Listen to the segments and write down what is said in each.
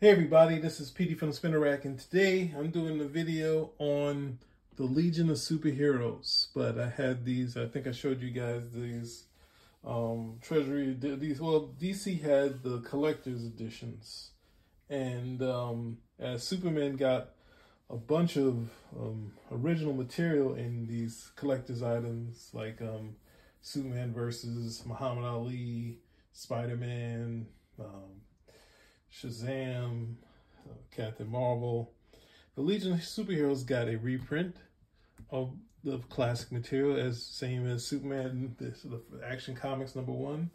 Hey everybody, this is Petey from the Spinner Rack, and today I'm doing a video on the Legion of Superheroes. But I had these, I think I showed you guys these um, Treasury, these, well, DC had the collector's editions. And um, as Superman got a bunch of um, original material in these collector's items, like um, Superman versus Muhammad Ali, Spider-Man, um, Shazam, Captain Marvel. The Legion of Superheroes got a reprint of the classic material as same as Superman, this, the Action Comics number one.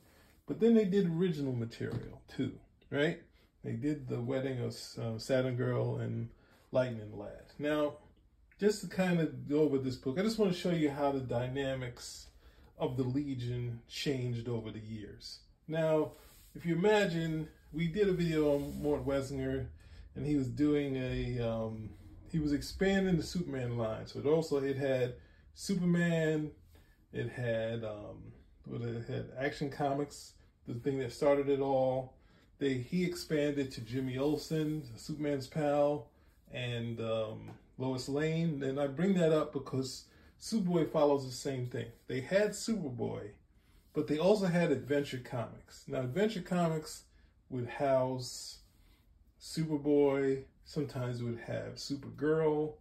But then they did original material too, right? They did the wedding of uh, Saturn Girl and Lightning Lad. Now, just to kind of go over this book, I just want to show you how the dynamics of the Legion changed over the years. Now, if you imagine, we did a video on Mort Weisinger, and he was doing a, um, he was expanding the Superman line. So it also, it had Superman, it had, um, what it had Action Comics, the thing that started it all. They, he expanded to Jimmy Olsen, Superman's pal, and um, Lois Lane. And I bring that up because Superboy follows the same thing. They had Superboy, but they also had Adventure Comics. Now, Adventure Comics would house Superboy, sometimes would have Supergirl.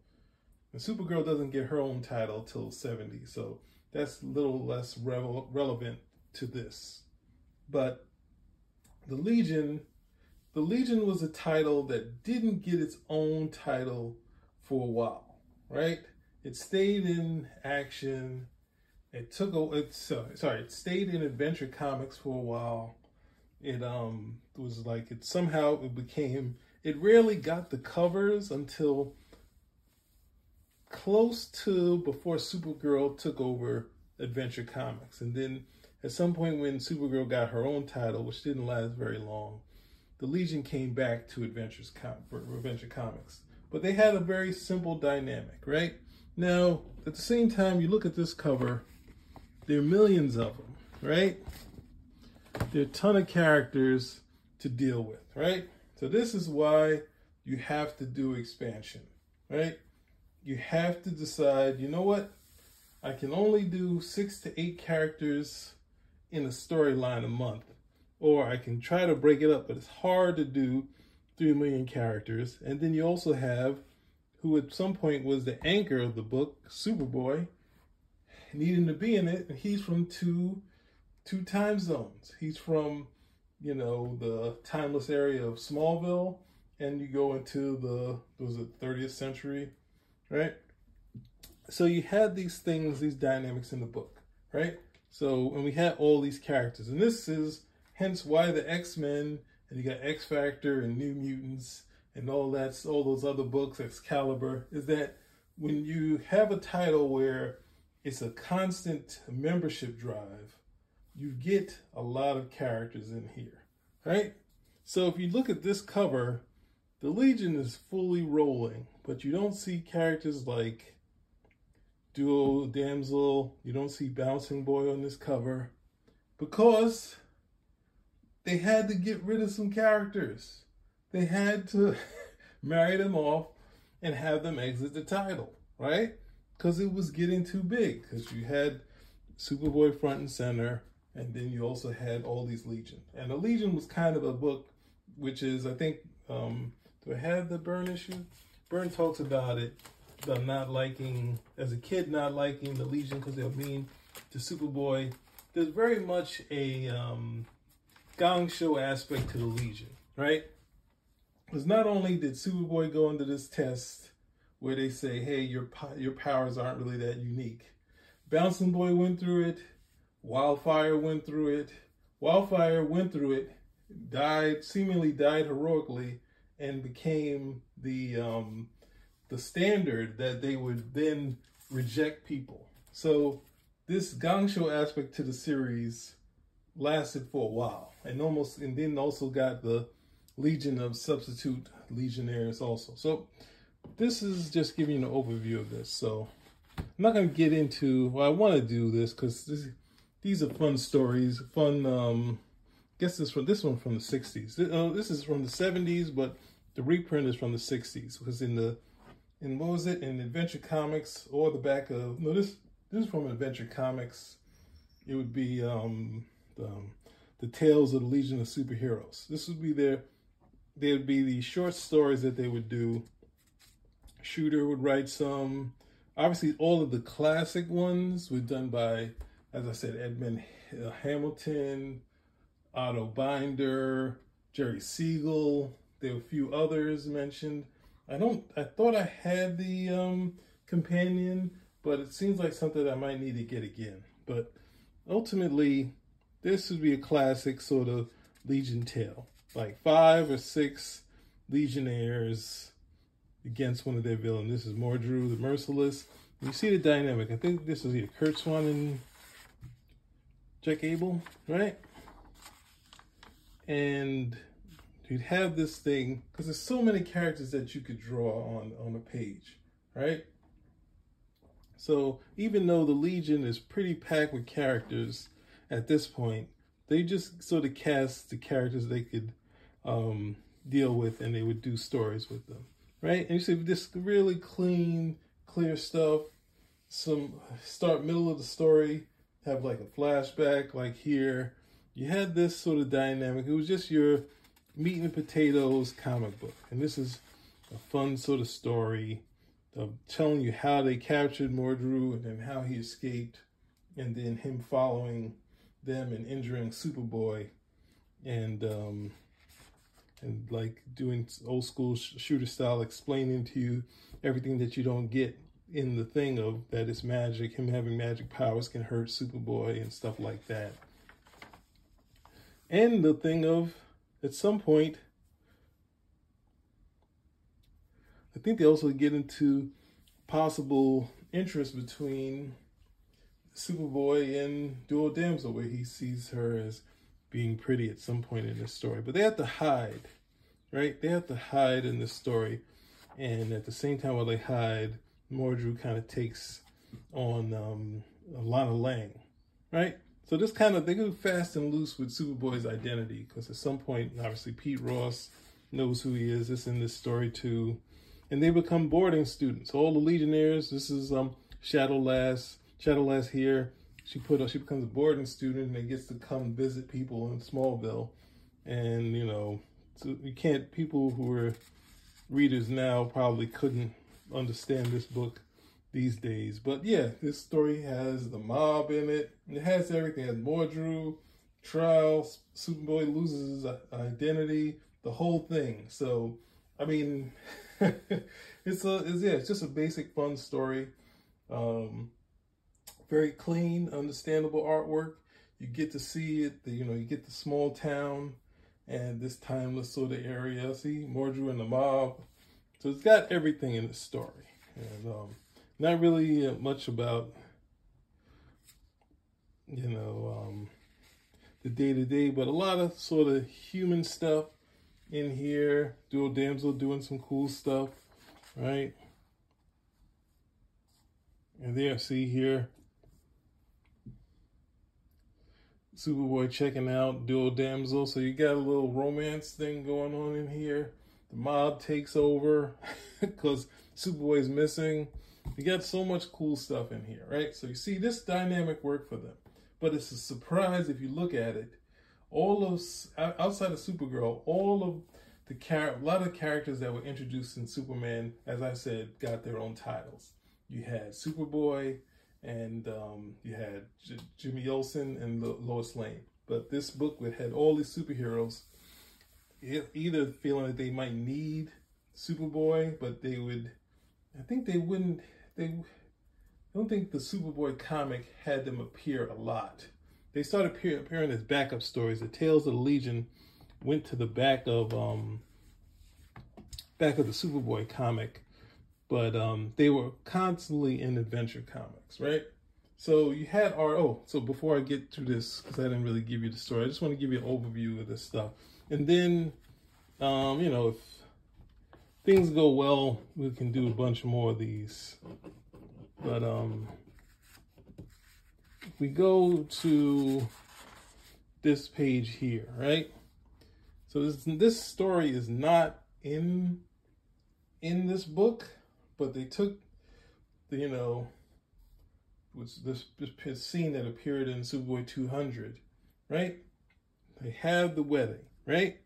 And Supergirl doesn't get her own title till 70, so that's a little less re- relevant to this. But the Legion, the Legion was a title that didn't get its own title for a while, right? It stayed in action. It took a, it, sorry, it stayed in Adventure Comics for a while. It um was like it somehow it became it rarely got the covers until close to before Supergirl took over Adventure Comics. And then at some point when Supergirl got her own title, which didn't last very long, the Legion came back to Adventures Com- Adventure Comics. But they had a very simple dynamic, right? Now, at the same time, you look at this cover, there are millions of them, right? There are a ton of characters to deal with, right? So this is why you have to do expansion, right? You have to decide, you know what? I can only do six to eight characters in a storyline a month. Or I can try to break it up, but it's hard to do three million characters. And then you also have who at some point was the anchor of the book, Superboy, needing to be in it, and he's from two two time zones. He's from, you know, the timeless area of Smallville, and you go into the was it 30th century, right? So you had these things, these dynamics in the book, right? So and we had all these characters, and this is hence why the X Men and you got X Factor and New Mutants and all that, all those other books, Excalibur, is that when you have a title where it's a constant membership drive, you get a lot of characters in here, right? So if you look at this cover, the Legion is fully rolling, but you don't see characters like Duo Damsel, you don't see Bouncing Boy on this cover, because they had to get rid of some characters. They had to marry them off and have them exit the title, right? Because it was getting too big. Because you had Superboy front and center, and then you also had all these Legion. And the Legion was kind of a book, which is, I think, um, do I have the Byrne issue? Byrne talks about it, about not liking, as a kid, not liking the Legion because they're mean to Superboy. There's very much a um, gong show aspect to the Legion, right? Because not only did Superboy go into this test where they say, hey, your, your powers aren't really that unique. Bouncing Boy went through it. Wildfire went through it. Wildfire went through it, died, seemingly died heroically, and became the um, the standard that they would then reject people. So this show aspect to the series lasted for a while, and almost and then also got the legion of substitute legionnaires also. So this is just giving you an overview of this. So I'm not going to get into, well, I want to do this because these are fun stories, fun, um, I guess this from this one from the 60s. This, uh, this is from the 70s, but the reprint is from the 60s because in the in what was it in Adventure Comics or the back of no this this is from Adventure Comics. It would be um the, um, the Tales of the Legion of Superheroes. This would be their they would be the short stories that they would do. Shooter would write some. Obviously, all of the classic ones were done by, as I said, Edmund Hamilton, Otto Binder, Jerry Siegel. There were a few others mentioned. I don't. I thought I had the um, companion, but it seems like something I might need to get again. But ultimately, this would be a classic sort of Legion tale, like five or six Legionnaires against one of their villains. This is Mordru the Merciless. You see the dynamic. I think this is either Curt Swan and Jack Abel, right? And you'd have this thing because there's so many characters that you could draw on on a page, right? So even though the Legion is pretty packed with characters at this point, they just sort of cast the characters they could um, deal with, and they would do stories with them, right? And you see this really clean, clear stuff. Some start middle of the story, have like a flashback, like here. You had this sort of dynamic. It was just your meat and potatoes comic book. And this is a fun sort of story of telling you how they captured Mordru and then how he escaped, and then him following them and injuring Superboy, and um, and like doing old school shooter style, explaining to you everything that you don't get in the thing of that it's magic. Him having magic powers can hurt Superboy and stuff like that. And the thing of at some point, I think they also get into possible interest between Superboy and Duo Damsel, where he sees her as being pretty at some point in the story. But they have to hide, right? They have to hide in the story. And at the same time while they hide, Mordru kind of takes on um, Lana Lang, right? So this kind of they go fast and loose with Superboy's identity because at some point, obviously, Pete Ross knows who he is. It's in this story too, and they become boarding students. All the Legionnaires. This is um Shadow Lass. Shadow Lass here. She put she becomes a boarding student and gets to come visit people in Smallville, and you know, so you can't people who are readers now probably couldn't understand this book these days. But yeah, this story has the mob in it. It has everything. It has Mordru, trials, Superboy loses his identity, the whole thing. So, I mean, it's a it's, yeah, it's just a basic fun story. Um, very clean, understandable artwork. You get to see it. The, you know, you get the small town and this timeless sort of area. See Mordru and the mob. So it's got everything in the story. And um, not really uh, much about you know um, the day to day, but a lot of sort of human stuff in here. Duo Damsel doing some cool stuff, right? And there, see here, Superboy checking out Duo Damsel. So you got a little romance thing going on in here. The mob takes over because Superboy's missing. You got so much cool stuff in here, right? So you see this dynamic work for them. But it's a surprise if you look at it. All of outside of Supergirl, all of the char- a lot of characters that were introduced in Superman, as I said, got their own titles. You had Superboy, and um, you had J- Jimmy Olsen and Lo- Lois Lane. But this book would had all these superheroes, either feeling that they might need Superboy, but they would I think they wouldn't. They I don't think the Superboy comic had them appear a lot. They started appear, appearing as backup stories. The Tales of the Legion went to the back of um back of the Superboy comic, but um they were constantly in adventure comics, right? So you had our oh, so before I get to this, because I didn't really give you the story, I just want to give you an overview of this stuff, and then um, you know if things go well, we can do a bunch more of these. But um, if we go to this page here, right? So this this story is not in in this book, but they took the you know was this, this scene that appeared in Superboy 200, right? They have the wedding, right?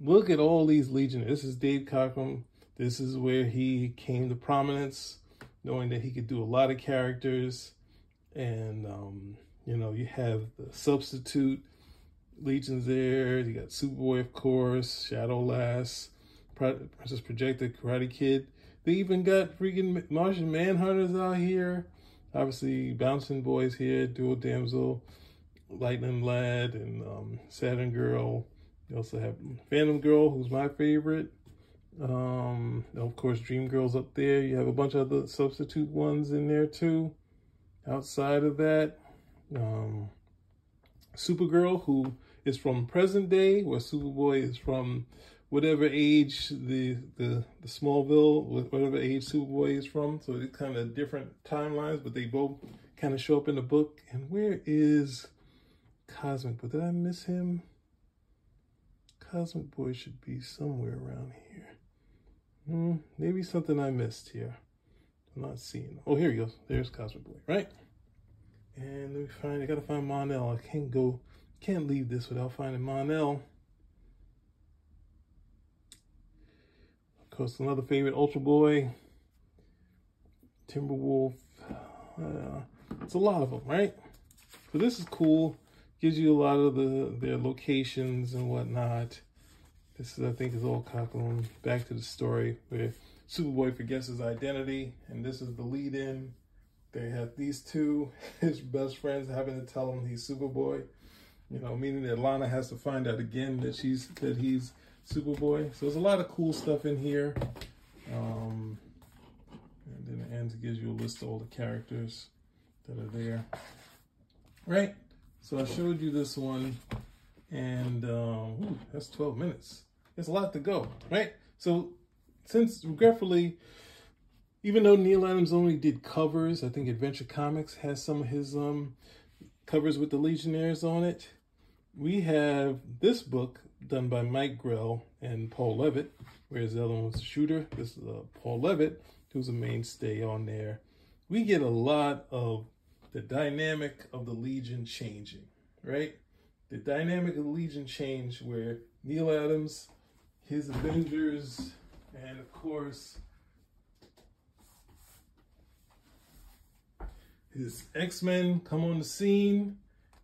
Look at all these Legionnaires. This is Dave Cockrum. This is where he came to prominence, knowing that he could do a lot of characters. And, um, you know, you have the substitute legions there. You got Superboy, of course, Shadow Lass, Princess Projectra, Karate Kid. They even got freaking Martian Manhunters out here. Obviously, Bouncing Boys here, Duo Damsel, Lightning Lad, and um, Saturn Girl. You also have Phantom Girl, who's my favorite. Um, of course, Dream Girl's up there. You have a bunch of other substitute ones in there too. Outside of that, um, Supergirl, who is from present day, where Superboy is from whatever age the the the Smallville, whatever age Superboy is from. So it's kind of different timelines, but they both kind of show up in the book. And where is Cosmic Boy? Did I miss him? Cosmic Boy should be somewhere around here. Hmm, maybe something I missed here. I'm not seeing. Oh, here he goes. There's Cosmic Boy, right? And let me find. I gotta find Mon-El. I can't go. Can't leave this without finding Mon-El. Of course, another favorite, Ultra Boy, Timberwolf. Uh, it's a lot of them, right? So this is cool. Gives you a lot of the their locations and whatnot. This is, I think, is all Cockrum. Back to the story where Superboy forgets his identity, and this is the lead-in. They have these two, his best friends, having to tell him he's Superboy. You know, meaning that Lana has to find out again that she's that he's Superboy. So there's a lot of cool stuff in here. Um, and then it ends, it gives you a list of all the characters that are there. Right? So I showed you this one, and um, ooh, that's 12 minutes. There's a lot to go, right? So since regretfully, even though Neal Adams only did covers, I think Adventure Comics has some of his um, covers with the Legionnaires on it. We have this book done by Mike Grell and Paul Levitz, whereas the other one was the shooter. This is uh, Paul Levitz, who's a mainstay on there. We get a lot of the dynamic of the Legion changing, right? The dynamic of the Legion change where Neal Adams, his Avengers, and of course, his X-Men come on the scene,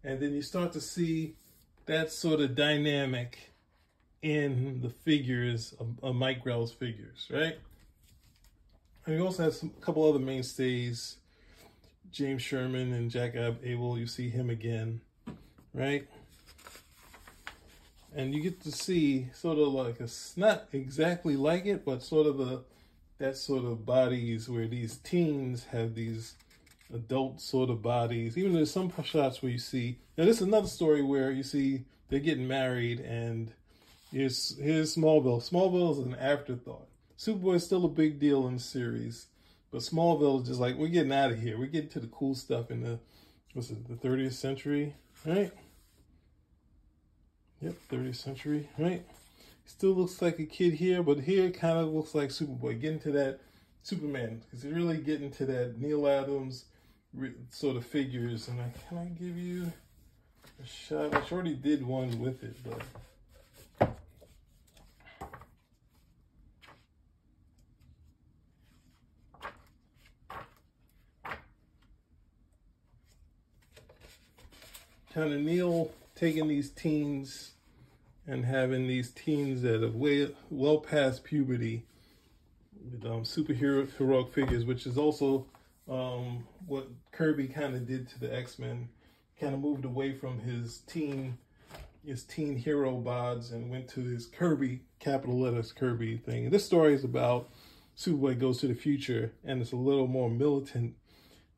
and then you start to see that sort of dynamic in the figures of, of Mike Grell's figures, right? And you also have some, a couple other mainstays, James Sherman and Jack Abel. You see him again, right? And you get to see sort of like a, not exactly like it, but sort of a, that sort of bodies where these teens have these adult sort of bodies. Even there's some shots where you see, now this is another story where you see they're getting married and here's, here's Smallville. Smallville is an afterthought. Superboy is still a big deal in the series, but Smallville is just like, we're getting out of here. We're getting to the cool stuff in the, what's it, the 30th century, right? Yep, 30th century, right? Still looks like a kid here, but here it kind of looks like Superboy. Getting to that Superman, because he's really getting to that Neal Adams, sort of figures. And I can I give you a shot? I already did one with it, but. Kind of Neal taking these teens and having these teens that are way well past puberty with um, superhero heroic figures, which is also um, what Kirby kind of did to the X-Men, kind of moved away from his teen, his teen hero bods and went to his Kirby, capital letters Kirby thing. This story is about Superboy goes to the future and it's a little more militant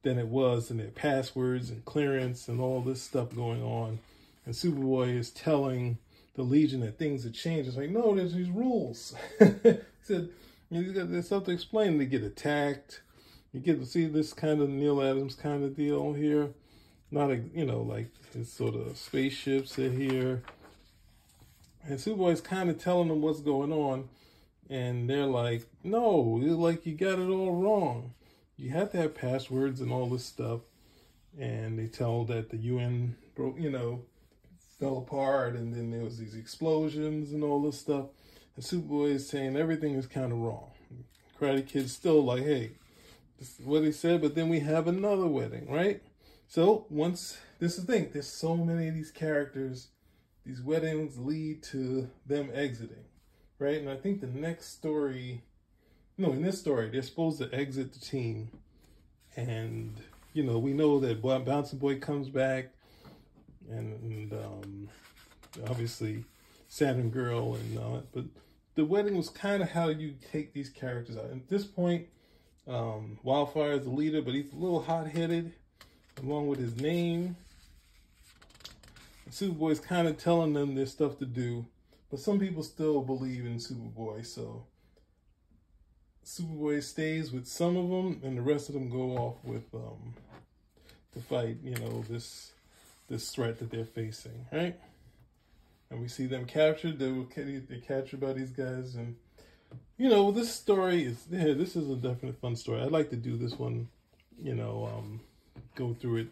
than it was and their passwords and clearance and all this stuff going on. And Superboy is telling the Legion that things have changed. It's like, no, there's these rules. he said, there's something to explain. They get attacked you get to see this kind of Neal Adams kind of deal here. Not, a, you know, like his sort of spaceships are here. And Superboy's kind of telling them what's going on. And they're like, no, like you got it all wrong. You have to have passwords and all this stuff. And they tell that the UN broke, you know, fell apart and then there was these explosions and all this stuff. And Superboy is saying everything is kind of wrong. Karate Kid's still like, hey, this is what he said, but then we have another wedding, right? So once this is the thing, there's so many of these characters, these weddings lead to them exiting, right? And I think the next story, no, in this story, they're supposed to exit the team. And, you know, we know that Bouncing Boy comes back and, and um, obviously Saturn Girl and uh, but the wedding was kind of how you take these characters out. At this point, um, Wildfire is the leader, but he's a little hot-headed, along with his name. Superboy's kind of telling them there's stuff to do, but some people still believe in Superboy, so Superboy stays with some of them, and the rest of them go off with um, to fight, you know, this this threat that they're facing, right? And we see them captured. They were they're captured by these guys, and you know, this story is yeah, this is a definite fun story. I'd like to do this one, you know, um, go through it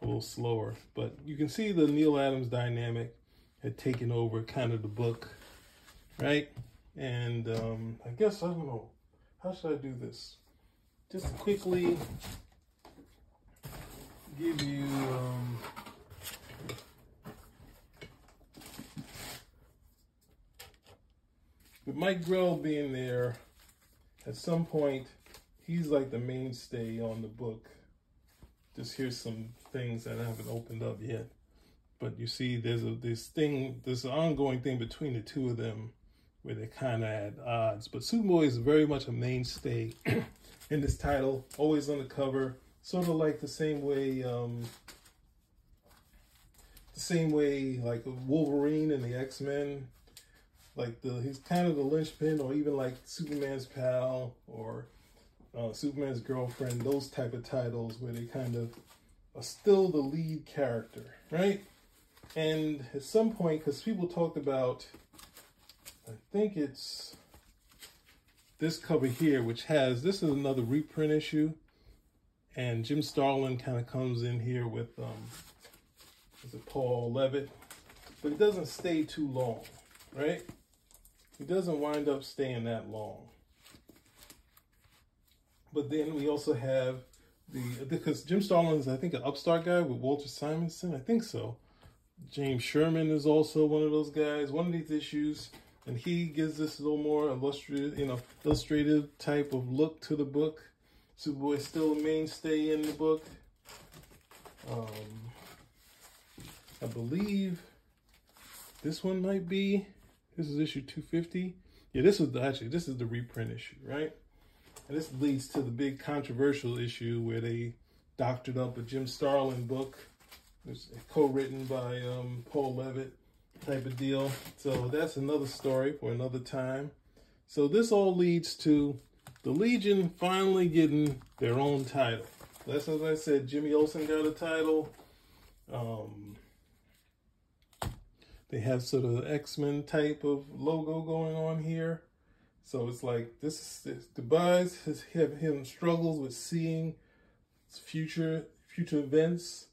a little slower, but you can see the Neal Adams dynamic had taken over kind of the book, right? And um, I guess I don't know how should I do this. Just quickly give you. Um, with Mike Grell being there, at some point, he's like the mainstay on the book. Just here's some things that I haven't opened up yet. But you see, there's a this thing, this ongoing thing between the two of them where they're kind of at odds. But Superboy is very much a mainstay in this title, always on the cover, sort of like the same way, um, the same way like Wolverine and the X Men like the he's kind of the linchpin, or even like Superman's pal or uh, Superman's girlfriend. Those type of titles where they kind of are still the lead character, right? And at some point, because people talked about, I think it's this cover here, which has this is another reprint issue, and Jim Starlin kind of comes in here with um, is it Paul Levitz, but it doesn't stay too long, right? He doesn't wind up staying that long. But then we also have the because Jim Starlin is I think an upstart guy with Walter Simonson. I think so. James Sherman is also one of those guys. One of these issues, and he gives this a little more illustrative, you know, illustrative type of look to the book. Superboy still a mainstay in the book. Um, I believe this one might be this is issue 250. Yeah, this is the, actually, this is the reprint issue, right? And this leads to the big controversial issue where they doctored up a Jim Starlin book. It's co-written by um, Paul Levitz type of deal. So that's another story for another time. So this all leads to the Legion finally getting their own title. That's as I said, Jimmy Olsen got a title. Um, they have sort of the X-Men type of logo going on here. So it's like this is Dubai's has have him struggles with seeing future future events,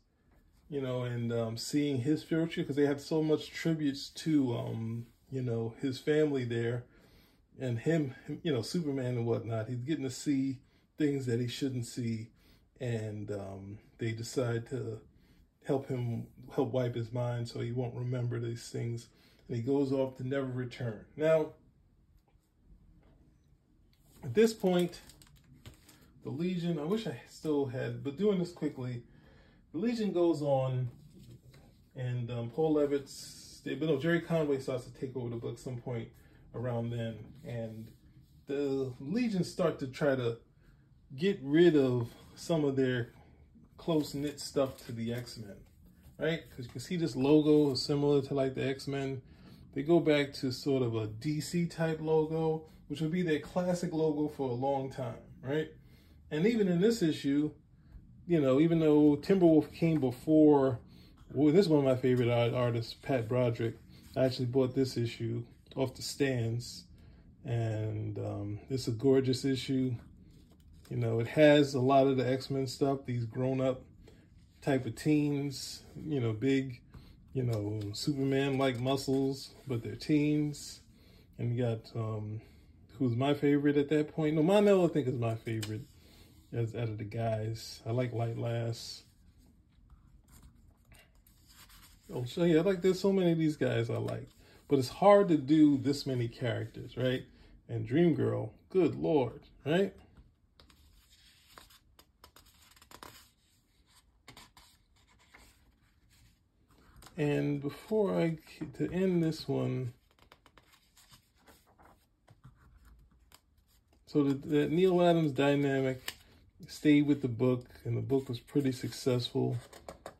you know, and um, seeing his future because they have so much tributes to um, you know his family there, and him, you know, Superman and whatnot. He's getting to see things that he shouldn't see, and um, they decide to help him help wipe his mind so he won't remember these things. And he goes off to never return. Now, at this point, the Legion, I wish I still had, but doing this quickly, the Legion goes on and um, Paul Levitz's, but no, Gerry Conway starts to take over the book some point around then. And the Legion start to try to get rid of some of their close knit stuff to the X Men, right? Because you can see this logo is similar to like the X Men. They go back to sort of a DC type logo, which would be their classic logo for a long time, right? And even in this issue, you know, even though Timberwolf came before, well, this is one of my favorite artists, Pat Broderick. I actually bought this issue off the stands, and um, it's a gorgeous issue. You know, it has a lot of the X-Men stuff, these grown-up type of teens, you know, big, you know, Superman-like muscles, but they're teens. And you got, um, who's my favorite at that point? No, Mon-El, I think, is my favorite as out of the guys. I like Light Lass. Oh, so yeah, like there's so many of these guys I like. But it's hard to do this many characters, right? And Dream Girl, good lord, right? And before I to end this one, so the, the Neal Adams dynamic stayed with the book, and the book was pretty successful,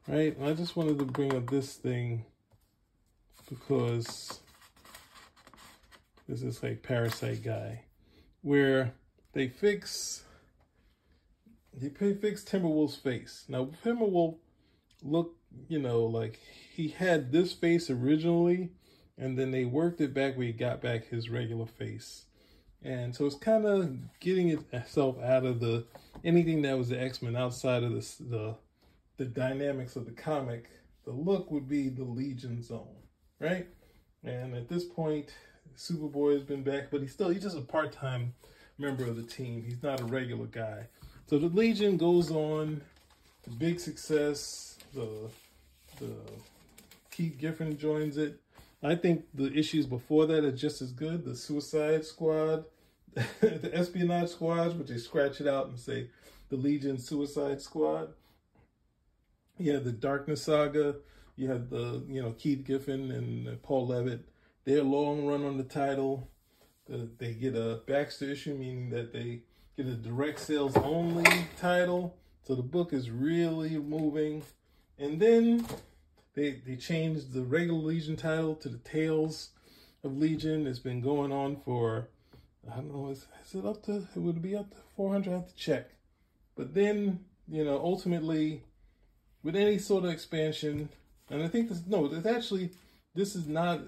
right? And I just wanted to bring up this thing because this is like Parasite Guy, where they fix they fix Timberwolf's face. Now Timberwolf looked, you know, like he had this face originally, and then they worked it back where he got back his regular face. And so it's kind of getting itself out of the anything that was the X-Men outside of the, the the dynamics of the comic. The look would be the Legion Zone, right? And at this point, Superboy has been back, but he's still he's just a part-time member of the team. He's not a regular guy. So the Legion goes on, big success. The the Keith Giffen joins it. I think the issues before that are just as good. The Suicide Squad, the Espionage Squads, which they scratch it out and say the Legion Suicide Squad. You have the Darkness Saga. You have the, you know, Keith Giffen and uh, Paul Levitz. They're long run on the title. they get a Baxter issue, meaning that they get a direct sales only title. So the book is really moving. And then they they changed the regular Legion title to the Tales of Legion. It's been going on for I don't know, is, is it up to it would be up to 400? I have to check. But then, you know, ultimately with any sort of expansion, and I think this no, it's actually this is not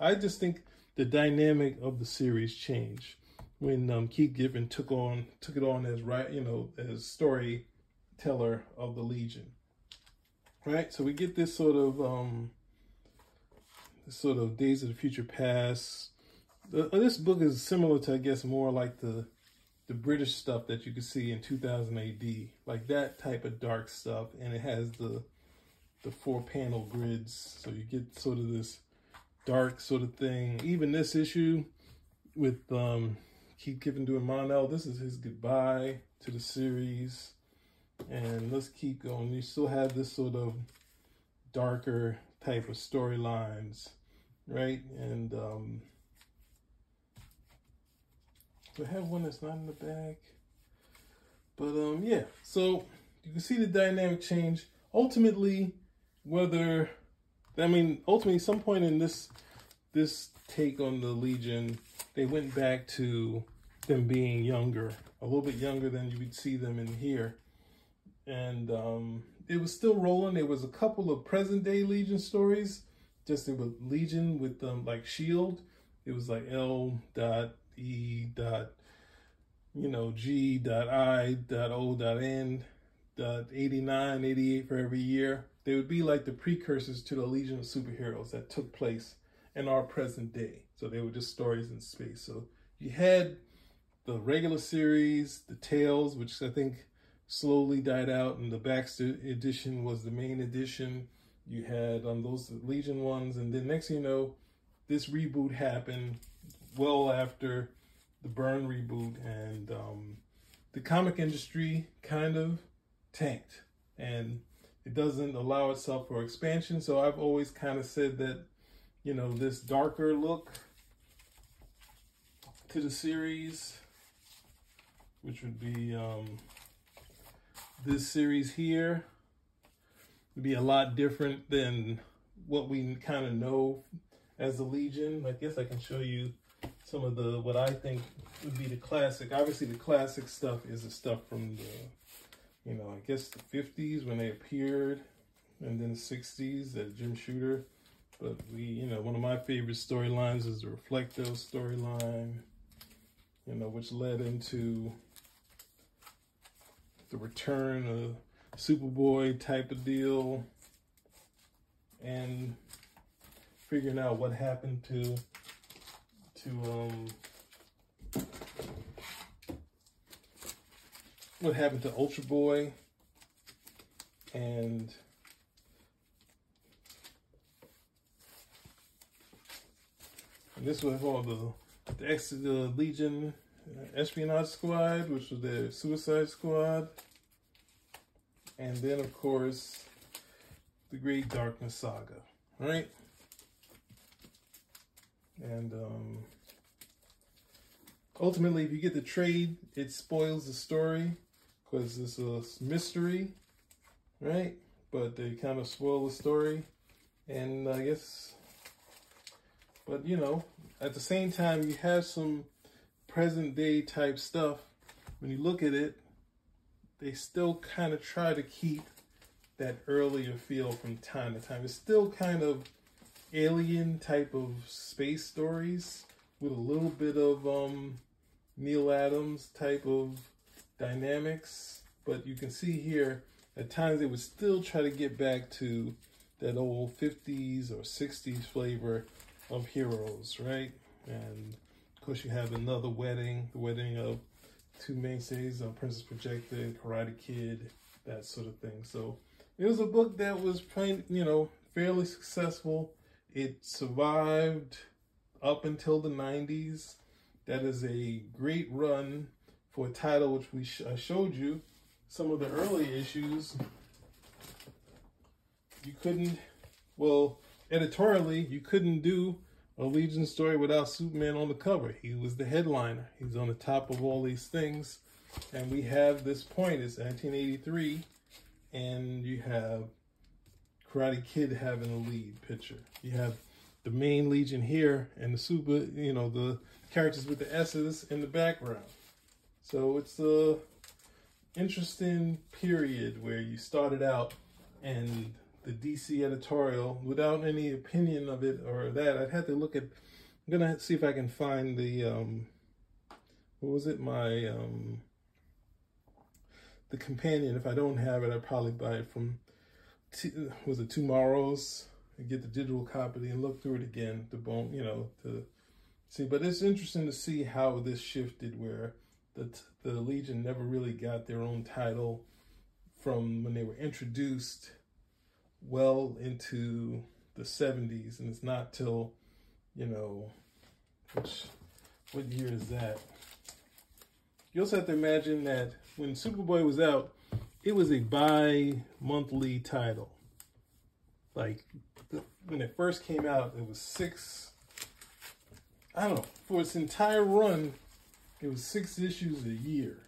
I just think the dynamic of the series changed when um, Keith Giffen took on took it on as right, you know, as storyteller of the Legion right? So we get this sort of um, this sort of Days of the Future Past. Uh, this book is similar to, I guess, more like the the British stuff that you could see in 2000 AD, like that type of dark stuff, and it has the the four panel grids, so you get sort of this dark sort of thing. Even this issue with um, Keith Giffen doing Mon-El, this is his goodbye to the series. And let's keep going. You still have this sort of darker type of storylines, right? And um, I have one that's not in the bag. But um, yeah, so you can see the dynamic change. Ultimately, whether I mean, ultimately, some point in this this take on the Legion, they went back to them being younger, a little bit younger than you would see them in here and um, it was still rolling. There was a couple of present day Legion stories, just with Legion with um, like Shield. It was like L dot E dot you know G dot I dot O dot N dot 89, 88 for every year. They would be like the precursors to the Legion of Superheroes that took place in our present day. So they were just stories in space. So you had the regular series, the Tales, which I think slowly died out, and the Baxter edition was the main edition. You had um, those Legion ones, and then next thing you know, this reboot happened well after the Byrne reboot, and um, the comic industry kind of tanked, and it doesn't allow itself for expansion. So I've always kind of said that, you know, this darker look to the series, which would be um, this series here would be a lot different than what we kind of know as the Legion. I guess I can show you some of the, what I think would be the classic. Obviously the classic stuff is the stuff from the, you know, I guess the 50s when they appeared and then the 60s, that Jim Shooter. But we, you know, one of my favorite storylines is the Reflecto storyline, you know, which led into the return of Superboy type of deal and figuring out what happened to to um what happened to Ultra Boy and this was all the the ex the Legion espionage squad, which was the Suicide Squad, and then of course the Great Darkness Saga, right? And um, ultimately, if you get the trade, it spoils the story because it's a mystery, right? But they kind of spoil the story, and I guess, but you know, at the same time, you have some present day type stuff. When you look at it, they still kind of try to keep that earlier feel from time to time. It's still kind of alien type of space stories with a little bit of um, Neal Adams type of dynamics, but you can see here at times they would still try to get back to that old 50s or 60s flavor of heroes, right? And of course, you have another wedding, the wedding of two mainstays, uh, Princess Projectra, Karate Kid, that sort of thing. So it was a book that was, you know, fairly successful. It survived up until the 90s. That is a great run for a title which we sh- I showed you some of the early issues. You couldn't, well, editorially, you couldn't do a Legion story without Superman on the cover. He was the headliner. He's on the top of all these things. And we have this point, it's 1983, and you have Karate Kid having a lead picture. You have the main Legion here and the super, you know, the characters with the S's in the background. So it's a interesting period where you started out and the DC editorial without any opinion of it or that. I'd have to look at. I'm gonna see if I can find the um, what was it? My um, the companion. If I don't have it, I'd probably buy it from. Was it TwoMorrows And get the digital copy and look through it again. The bone, you know, to see. But it's interesting to see how this shifted, where the the Legion never really got their own title from when they were introduced well into the 70s, and it's not till, you know, which, what year is that? You also have to imagine that when Superboy was out, it was a bi-monthly title. Like, when it first came out, it was six, I don't know, for its entire run, it was six issues a year,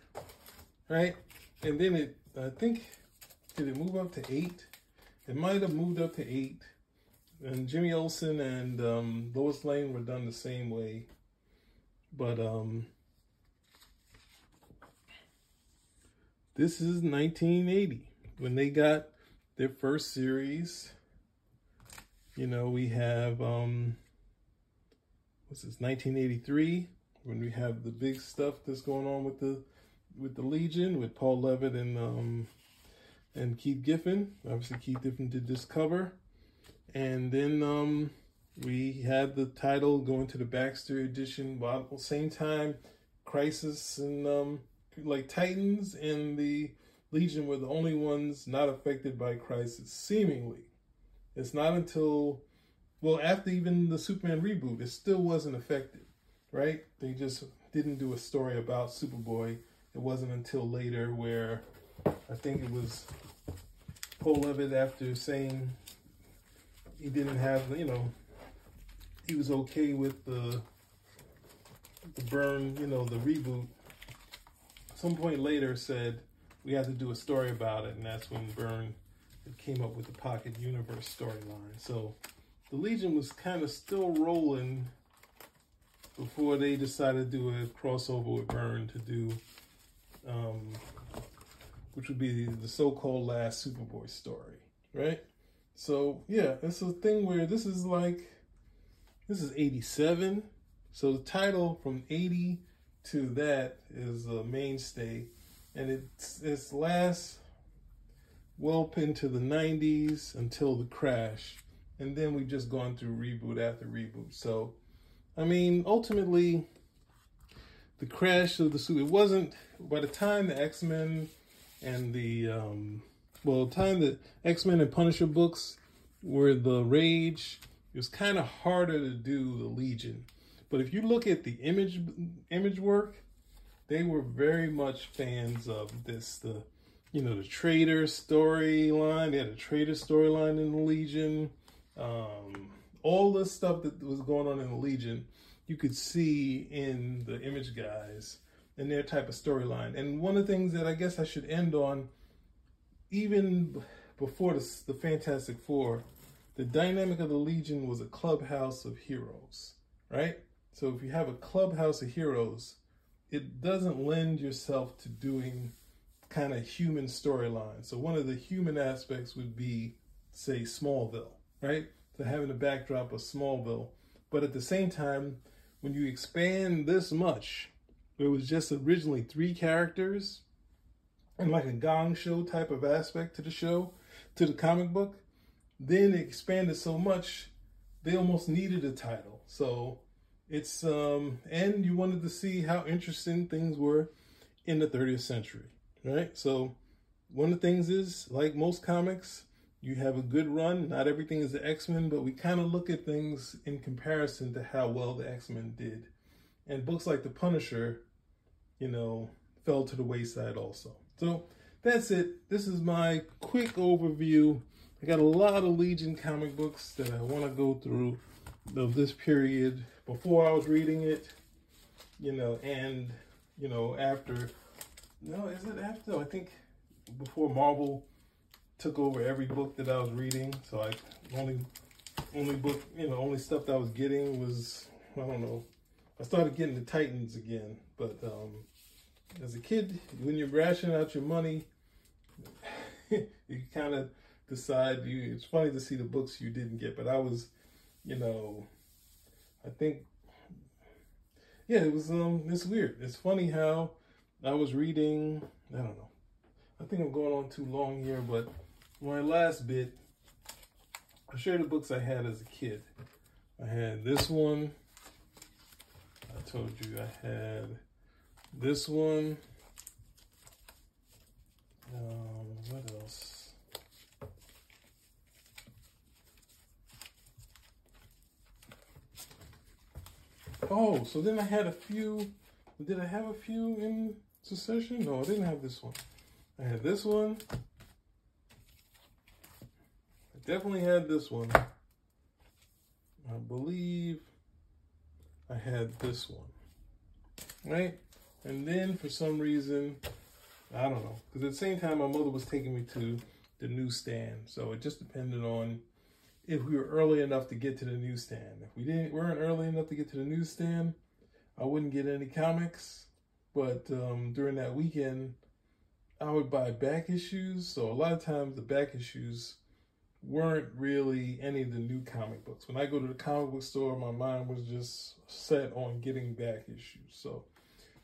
right? And then it, I think, did it move up to eight? It might have moved up to eight. And Jimmy Olsen and um, Lois Lane were done the same way. But um, this is 1980 when they got their first series. You know, we have, um, what's this, 1983, when we have the big stuff that's going on with the with the Legion, with Paul Levitz and um, and Keith Giffen. Obviously, Keith Giffen did this cover. And then um, we had the title going to the Baxter edition. While at the same time, Crisis and um, like Titans and the Legion were the only ones not affected by Crisis, seemingly. It's not until, well, after even the Superman reboot, it still wasn't affected, right? They just didn't do a story about Superboy. It wasn't until later where I think it was Paul Levitz after saying he didn't have, you know, he was okay with the the Byrne, you know, the reboot. Some point later said we had to do a story about it, and that's when Byrne came up with the Pocket Universe storyline. So the Legion was kind of still rolling before they decided to do a crossover with Byrne to do um, which would be the so-called last Superboy story, right? So yeah, it's a thing where this is like, this is 87. So the title from 80 to that is a mainstay. And it's, it's last well into the 90s until the crash. And then we've just gone through reboot after reboot. So, I mean, ultimately, the crash of the suit, it wasn't, by the time the X-Men and the, um, well, the time the X-Men and Punisher books were the rage, it was kind of harder to do the Legion. But if you look at the image image work, they were very much fans of this. The you know the traitor storyline. They had a traitor storyline in the Legion. Um, all the stuff that was going on in the Legion, you could see in the image guys and their type of storyline. And one of the things that I guess I should end on, even before the, the Fantastic Four, the dynamic of the Legion was a clubhouse of heroes, right? So if you have a clubhouse of heroes, it doesn't lend yourself to doing kind of human storylines. So one of the human aspects would be, say, Smallville, right? So having a backdrop of Smallville. But at the same time, when you expand this much, it was just originally three characters and like a gong show type of aspect to the show, to the comic book, then it expanded so much, they almost needed a title. So it's um and you wanted to see how interesting things were in the 30th century right? So one of the things is like most comics you have a good run. Not everything is the x-men but we kind of look at things in comparison to how well the x-men did. And books like the punisher you know fell to the wayside also. So that's it. This is my quick overview. I got a lot of legion comic books that i want to go through of this period before I was reading it, you know, and, you know, after, no, is it after? I think before Marvel took over every book that I was reading. So I only, only book, you know, only stuff that I was getting was, I don't know, I started getting the Titans again. But um, as a kid, when you're rationing out your money, you kind of decide you, it's funny to see the books you didn't get, but I was, you know, I think, yeah, it was, um, it's weird. It's funny how I was reading, I don't know. I think I'm going on too long here, but my last bit, show you the books I had as a kid. I had this one. I told you I had this one. Um, what else? Oh, so then I had a few. Did I have a few in succession? No, I didn't have this one. I had this one. I definitely had this one. I believe I had this one. Right? And then for some reason, I don't know. Because at the same time, my mother was taking me to the newsstand. So it just depended on if we were early enough to get to the newsstand. If we didn't weren't early enough to get to the newsstand, I wouldn't get any comics. But um, during that weekend, I would buy back issues. So a lot of times the back issues weren't really any of the new comic books. When I go to the comic book store, my mind was just set on getting back issues. So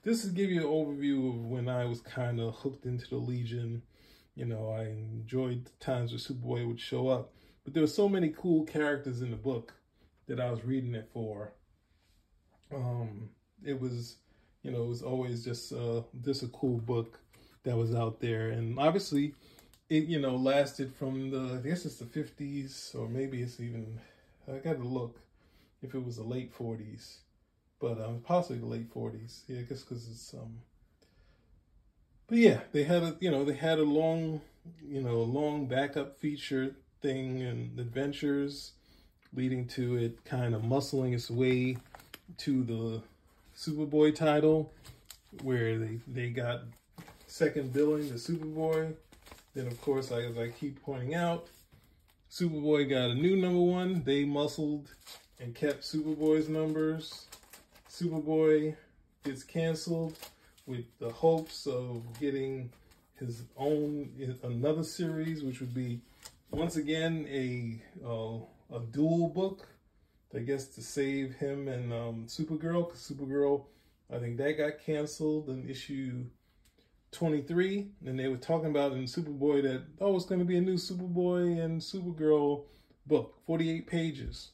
this is give you an overview of when I was kind of hooked into the Legion. You know, I enjoyed the times where Superboy would show up. But there were so many cool characters in the book that I was reading it for. Um, it was, you know, it was always just uh, just a cool book that was out there, and obviously, it you know lasted from the I guess it's the fifties or maybe it's even I got to look if it was the late forties, but um, possibly the late forties. Yeah, I guess because it's um. But yeah, they had a you know they had a long you know a long backup feature thing and adventures leading to it kind of muscling its way to the Superboy title where they, they got second billing to Superboy. Then, of course, as I keep pointing out, Superboy got a new number one. They muscled and kept Superboy's numbers. Superboy gets canceled with the hopes of getting his own another series, which would be once again, a uh, a dual book, I guess, to save him and um, Supergirl. Because Supergirl, I think that got canceled in issue 23. And they were talking about in Superboy that, oh, it's going to be a new Superboy and Supergirl book, 48 pages.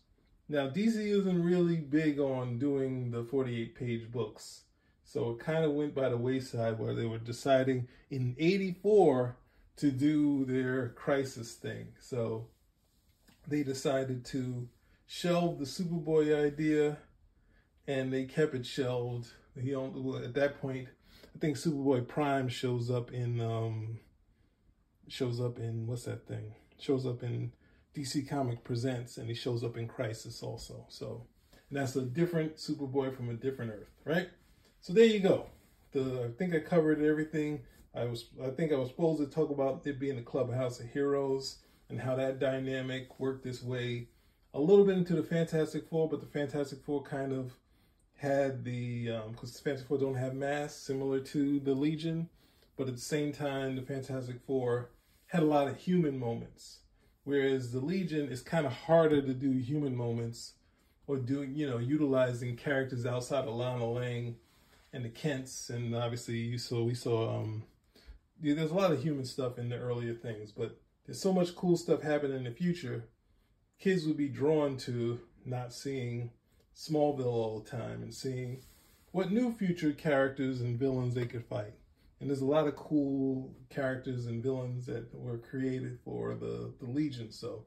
Now, DC isn't really big on doing the 48 page books. So it kind of went by the wayside where they were deciding in 84 to do their crisis thing. So they decided to shelve the Superboy idea and they kept it shelved. He only, at that point, I think Superboy Prime shows up in um shows up in what's that thing? Shows up in DC Comic Presents and he shows up in Crisis also. So that's a different Superboy from a different Earth, right? So there you go. The I think I covered everything. I was I think I was supposed to talk about it being a clubhouse of heroes and how that dynamic worked this way a little bit into the Fantastic Four, but the Fantastic Four kind of had the because um, the Fantastic Four don't have masks similar to the Legion, but at the same time the Fantastic Four had a lot of human moments, whereas the Legion is kind of harder to do human moments or doing you know utilizing characters outside of Lana Lang and the Kents, and obviously you saw we saw um, there's a lot of human stuff in the earlier things, but there's so much cool stuff happening in the future. Kids would be drawn to not seeing Smallville all the time and seeing what new future characters and villains they could fight. And there's a lot of cool characters and villains that were created for the, the Legion. So,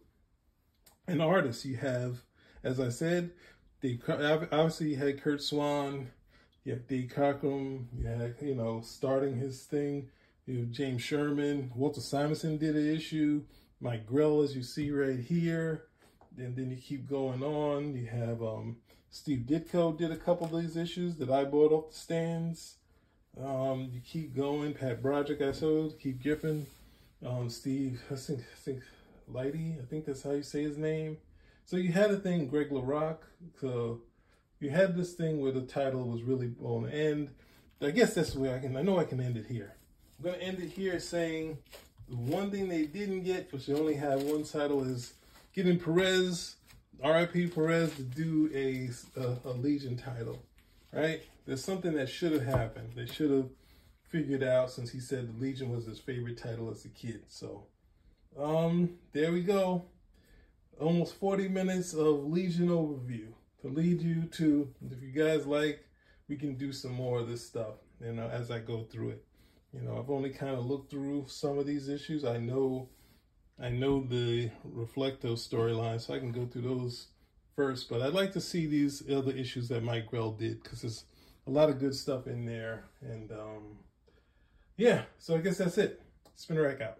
and artists, you have, as I said, they obviously you had Curt Swan, you have Dave Cockrum, you had, you know, starting his thing. You have James Sherman, Walter Simonson did an issue, Mike Grell, as you see right here. And then you keep going on. You have um, Steve Ditko did a couple of these issues that I bought off the stands. Um, you keep going. Pat Broderick, I sold. Keith Giffen. Um, Steve, I think, I think Lighty, I think that's how you say his name. So you had a thing, Greg LaRocque. So you had this thing where the title was really on end. I guess that's where I can, I know I can end it here. I'm going to end it here saying the one thing they didn't get, because you only have one title, is getting Perez R.I.P. Perez to do a, a, a Legion title, right? There's something that should have happened. They should have figured out since he said the Legion was his favorite title as a kid. So, um, there we go. Almost 40 minutes of Legion overview to lead you to, if you guys like, we can do some more of this stuff, you know, as I go through it. You know, I've only kind of looked through some of these issues. I know I know the Reflecto storyline, so I can go through those first. But I'd like to see these other issues that Mike Grell did because there's a lot of good stuff in there. And um, yeah, so I guess that's it. Spinner rack out.